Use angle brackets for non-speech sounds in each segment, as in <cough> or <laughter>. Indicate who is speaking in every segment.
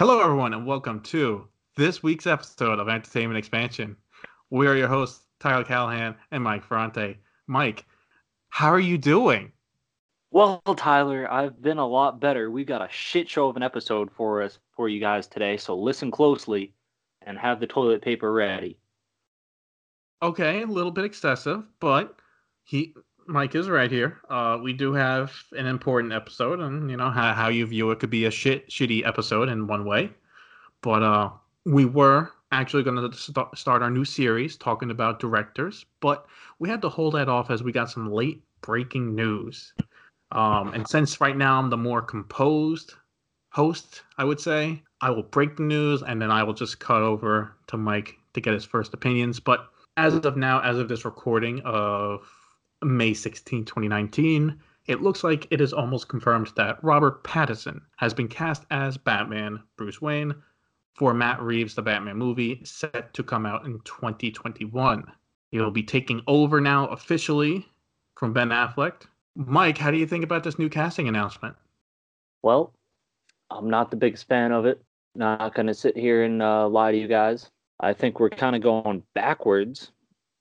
Speaker 1: Hello, everyone, and welcome to this week's episode of Entertainment Expansion. We are your hosts, Tyler Callahan and Mike Ferrante. Mike, how are you doing?
Speaker 2: Well, Tyler, I've been a lot better. We've got a shit show of an episode for us for you guys today, so listen closely and have the toilet paper ready.
Speaker 1: Okay, a little bit excessive, but he Mike is right here. Uh, we do have an important episode, and you know how, how you view it could be a shit shitty episode in one way, but uh, we were actually going to st- start our new series talking about directors, but we had to hold that off as we got some late breaking news. Um, and since right now I'm the more composed host, I would say I will break the news and then I will just cut over to Mike to get his first opinions. But as of now, as of this recording of May 16, 2019, it looks like it is almost confirmed that Robert Pattinson has been cast as Batman Bruce Wayne for Matt Reeves' The Batman movie set to come out in 2021. He'll be taking over now officially from Ben Affleck. Mike, how do you think about this new casting announcement?
Speaker 2: Well, I'm not the biggest fan of it. Not going to sit here and uh, lie to you guys. I think we're kind of going backwards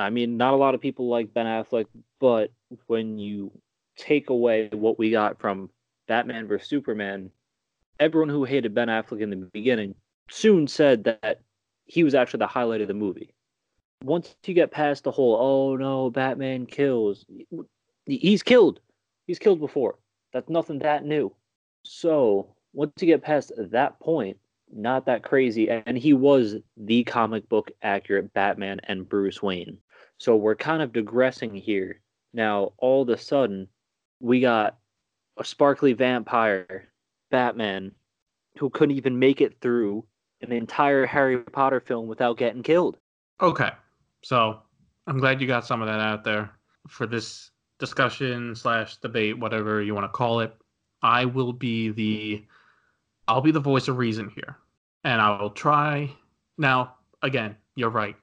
Speaker 2: I mean, not a lot of people like Ben Affleck, but when you take away what we got from Batman vs Superman, everyone who hated Ben Affleck in the beginning soon said that he was actually the highlight of the movie. Once you get past the whole, oh no, Batman kills, he's killed. He's killed before. That's nothing that new. So once you get past that point, not that crazy. And he was the comic book accurate Batman and Bruce Wayne. So we're kind of digressing here. Now, all of a sudden, we got a sparkly vampire, Batman, who couldn't even make it through an entire Harry Potter film without getting killed.
Speaker 1: Okay. So I'm glad you got some of that out there for this discussion slash debate, whatever you want to call it. I will be the I'll be the voice of reason here. And I will try now again, you're right.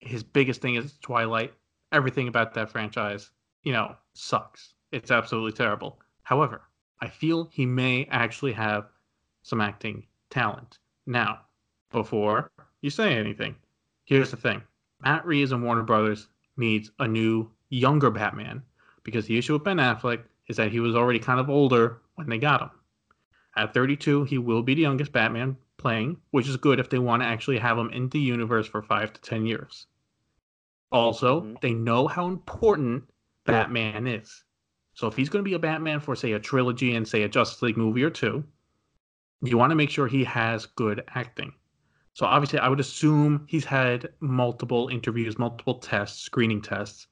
Speaker 1: His biggest thing is Twilight. Everything about that franchise, you know, sucks. It's absolutely terrible. However, I feel he may actually have some acting talent. Now, before you say anything, here's the thing. Matt Reeves and Warner Brothers needs a new, younger Batman because the issue with Ben Affleck is that he was already kind of older when they got him. At 32, he will be the youngest Batman playing, which is good if they want to actually have him in the universe for five to 10 years. Also, mm-hmm. they know how important Batman is. So if he's going to be a Batman for, say, a trilogy and, say, a Justice League movie or two, you want to make sure he has good acting. So obviously, I would assume he's had multiple interviews, multiple tests, screening tests,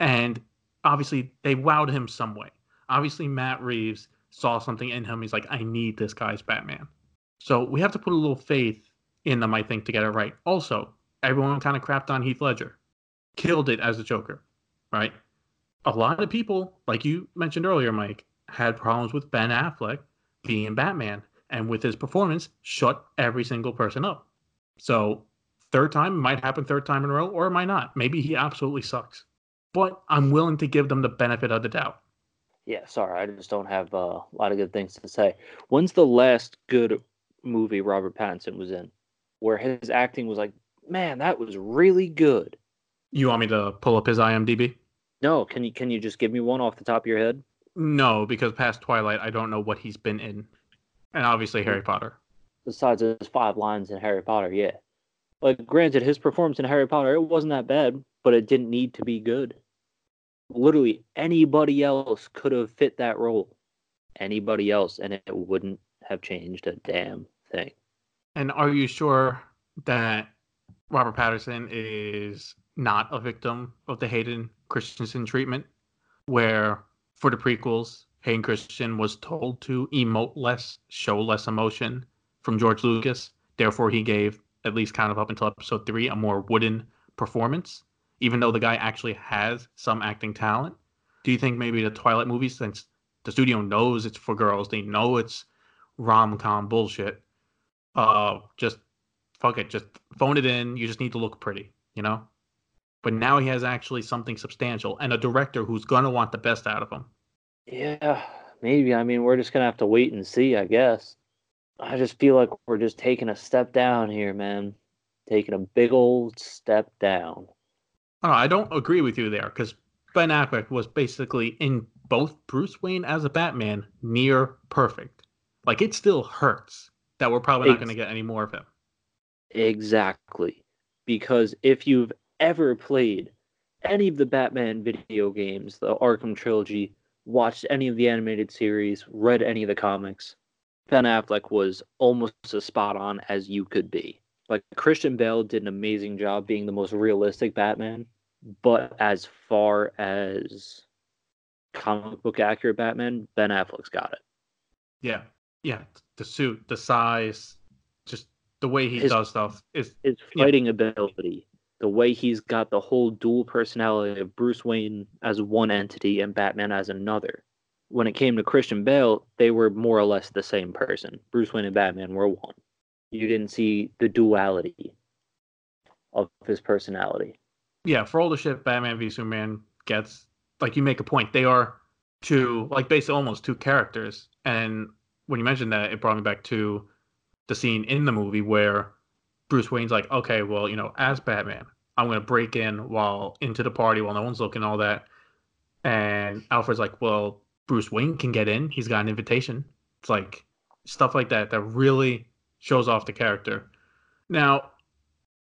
Speaker 1: and obviously they wowed him some way. Obviously, Matt Reeves saw something in him. He's like, I need this guy's Batman. So we have to put a little faith in them, I think, to get it right. Also, everyone kind of crapped on Heath Ledger, killed it as a Joker, right? A lot of people, like you mentioned earlier, Mike, had problems with Ben Affleck being Batman, and with his performance, shut every single person up. So, third time might happen third time in a row, or it might not. Maybe he absolutely sucks. But I'm willing to give them the benefit of the doubt.
Speaker 2: Yeah, sorry, I just don't have uh, a lot of good things to say. When's the last good movie Robert Pattinson was in, where his acting was like, man, that was really good?
Speaker 1: You want me to pull up his IMDb?
Speaker 2: No, can you can you just give me one off the top of your head?
Speaker 1: No, because past Twilight, I don't know what he's been in, and obviously Harry Potter.
Speaker 2: Besides his five lines in Harry Potter, yeah. Like, granted, his performance in Harry Potter it wasn't that bad, but it didn't need to be good literally anybody else could have fit that role. Anybody else, and it wouldn't have changed a damn thing.
Speaker 1: And are you sure that Robert Patterson is not a victim of the Hayden Christensen treatment, where for the prequels, Hayden Christensen was told to emote less, show less emotion from George Lucas. Therefore, he gave, at least kind of up until episode three, a more wooden performance even though the guy actually has some acting talent? Do you think maybe the Twilight movies, since the studio knows it's for girls, they know it's rom com bullshit, uh, just fuck it, just phone it in. You just need to look pretty, you know? But now he has actually something substantial and a director who's gonna want the best out of him.
Speaker 2: Yeah, maybe. I mean, we're just gonna have to wait and see, I guess. I just feel like we're just taking a step down here, man. Taking a big old step down.
Speaker 1: Oh, I don't agree with you there because Ben Affleck was basically in both Bruce Wayne as a Batman near perfect. Like it still hurts that we're probably not going to get any more of him.
Speaker 2: Exactly. Because if you've ever played any of the Batman video games, the Arkham trilogy, watched any of the animated series, read any of the comics, Ben Affleck was almost as spot on as you could be. Like Christian Bale did an amazing job being the most realistic Batman, but as far as comic book accurate Batman, Ben Affleck's got it.
Speaker 1: Yeah, yeah. The suit, the size, just the way he his, does stuff is
Speaker 2: his fighting yeah. ability, the way he's got the whole dual personality of Bruce Wayne as one entity and Batman as another. When it came to Christian Bale, they were more or less the same person. Bruce Wayne and Batman were one. You didn't see the duality of his personality.
Speaker 1: Yeah, for all the shit Batman v Superman gets, like you make a point, they are two, like basically almost two characters. And when you mentioned that, it brought me back to the scene in the movie where Bruce Wayne's like, okay, well, you know, as Batman, I'm gonna break in while into the party while no one's looking, all that. And Alfred's like, well, Bruce Wayne can get in. He's got an invitation. It's like stuff like that that really shows off the character. Now,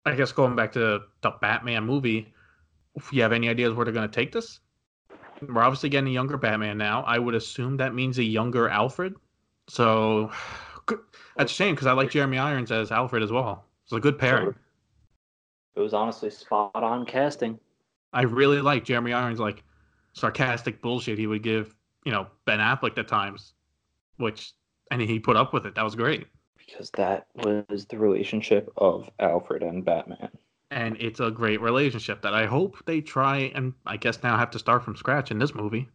Speaker 1: I guess going back to the Batman movie, if you have any ideas where they're gonna take this? We're obviously getting a younger Batman now. I would assume that means a younger Alfred. So <sighs> that's a shame because I like Jeremy Irons as Alfred as well. It's a good pairing.
Speaker 2: It was honestly spot on casting.
Speaker 1: I really like Jeremy Irons, like sarcastic bullshit he would give, you know, Ben Affleck at times, which and he put up with it. That was great.
Speaker 2: Because that was the relationship of Alfred and Batman.
Speaker 1: And it's a great relationship that I hope they try and I guess now have to start from scratch in this movie.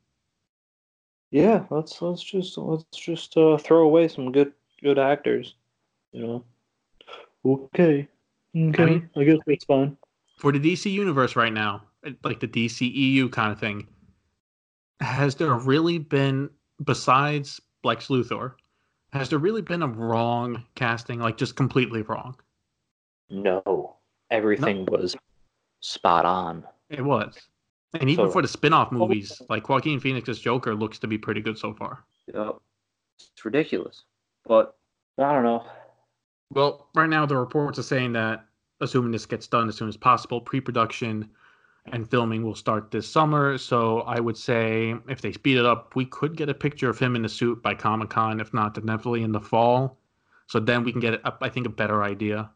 Speaker 2: Yeah, let's let's just let's just uh, throw away some good good actors, you know. Okay. Okay. I, mean, I guess that's fine.
Speaker 1: For the DC universe right now, like the DCEU kind of thing, has there really been, besides Lex Luthor, has there really been a wrong casting, like just completely wrong?
Speaker 2: No. Everything no. was spot on.
Speaker 1: It was. And even so, for the spin off oh. movies, like Joaquin Phoenix's Joker looks to be pretty good so far.
Speaker 2: Yeah. It's ridiculous. But I don't know.
Speaker 1: Well, right now the reports are saying that assuming this gets done as soon as possible, pre-production and filming will start this summer. So I would say if they speed it up, we could get a picture of him in the suit by Comic Con. If not, definitely in the fall. So then we can get, I think, a better idea,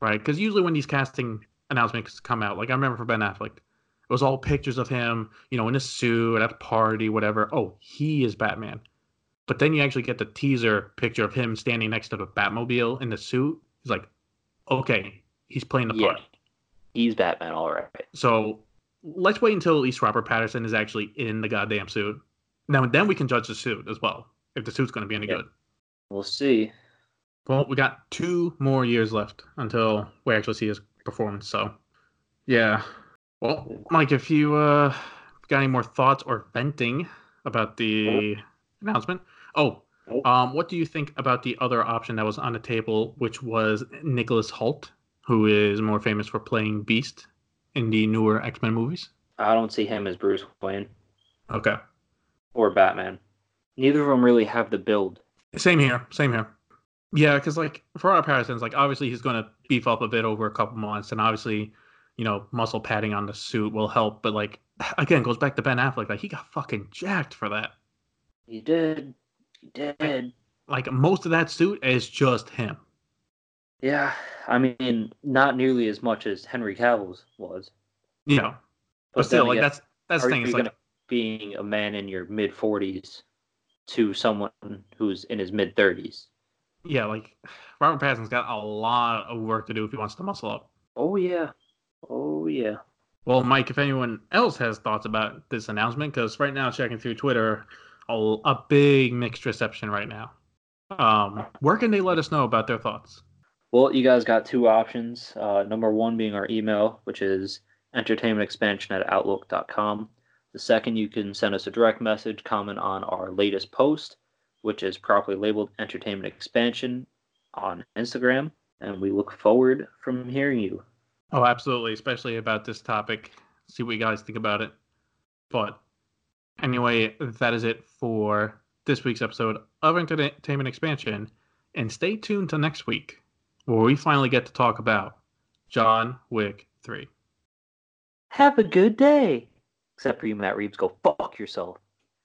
Speaker 1: right? Because usually when these casting announcements come out, like I remember for Ben Affleck, it was all pictures of him, you know, in a suit at a party, whatever. Oh, he is Batman. But then you actually get the teaser picture of him standing next to the Batmobile in the suit. He's like, okay, he's playing the part.
Speaker 2: He's Batman, all right.
Speaker 1: So let's wait until at least Robert Patterson is actually in the goddamn suit. Now and then we can judge the suit as well if the suit's going to be any yeah. good.
Speaker 2: We'll see.
Speaker 1: Well, we got two more years left until we actually see his performance. So, yeah. Well, Mike, if you uh, got any more thoughts or venting about the announcement, Oh, um, what do you think about the other option that was on the table, which was Nicholas Hoult, who is more famous for playing Beast in the newer X Men movies?
Speaker 2: I don't see him as Bruce Wayne.
Speaker 1: Okay.
Speaker 2: Or Batman. Neither of them really have the build.
Speaker 1: Same here. Same here. Yeah, because like for our Pattinson's, like obviously he's going to beef up a bit over a couple months, and obviously, you know, muscle padding on the suit will help. But like <sighs> again, goes back to Ben Affleck. Like he got fucking jacked for that.
Speaker 2: He did. He did.
Speaker 1: Like most of that suit is just him.
Speaker 2: Yeah, I mean, not nearly as much as Henry Cavill's was.
Speaker 1: Yeah, but, but still, like again, that's that's the thing. It's like
Speaker 2: being a man in your mid forties to someone who's in his mid thirties.
Speaker 1: Yeah, like Robert Pattinson's got a lot of work to do if he wants to muscle up.
Speaker 2: Oh yeah, oh yeah.
Speaker 1: Well, Mike, if anyone else has thoughts about this announcement, because right now checking through Twitter, a, a big mixed reception right now. Um, where can they let us know about their thoughts?
Speaker 2: Well, you guys got two options. Uh, number one being our email, which is entertainmentexpansion at outlook.com. The second, you can send us a direct message, comment on our latest post, which is properly labeled Entertainment Expansion, on Instagram, and we look forward from hearing you.
Speaker 1: Oh, absolutely, especially about this topic. See what you guys think about it. But anyway, that is it for this week's episode of Entertainment Expansion. And stay tuned till next week, where we finally get to talk about John Wick 3.
Speaker 2: Have a good day. Except for you, Matt Reeves. Go fuck yourself.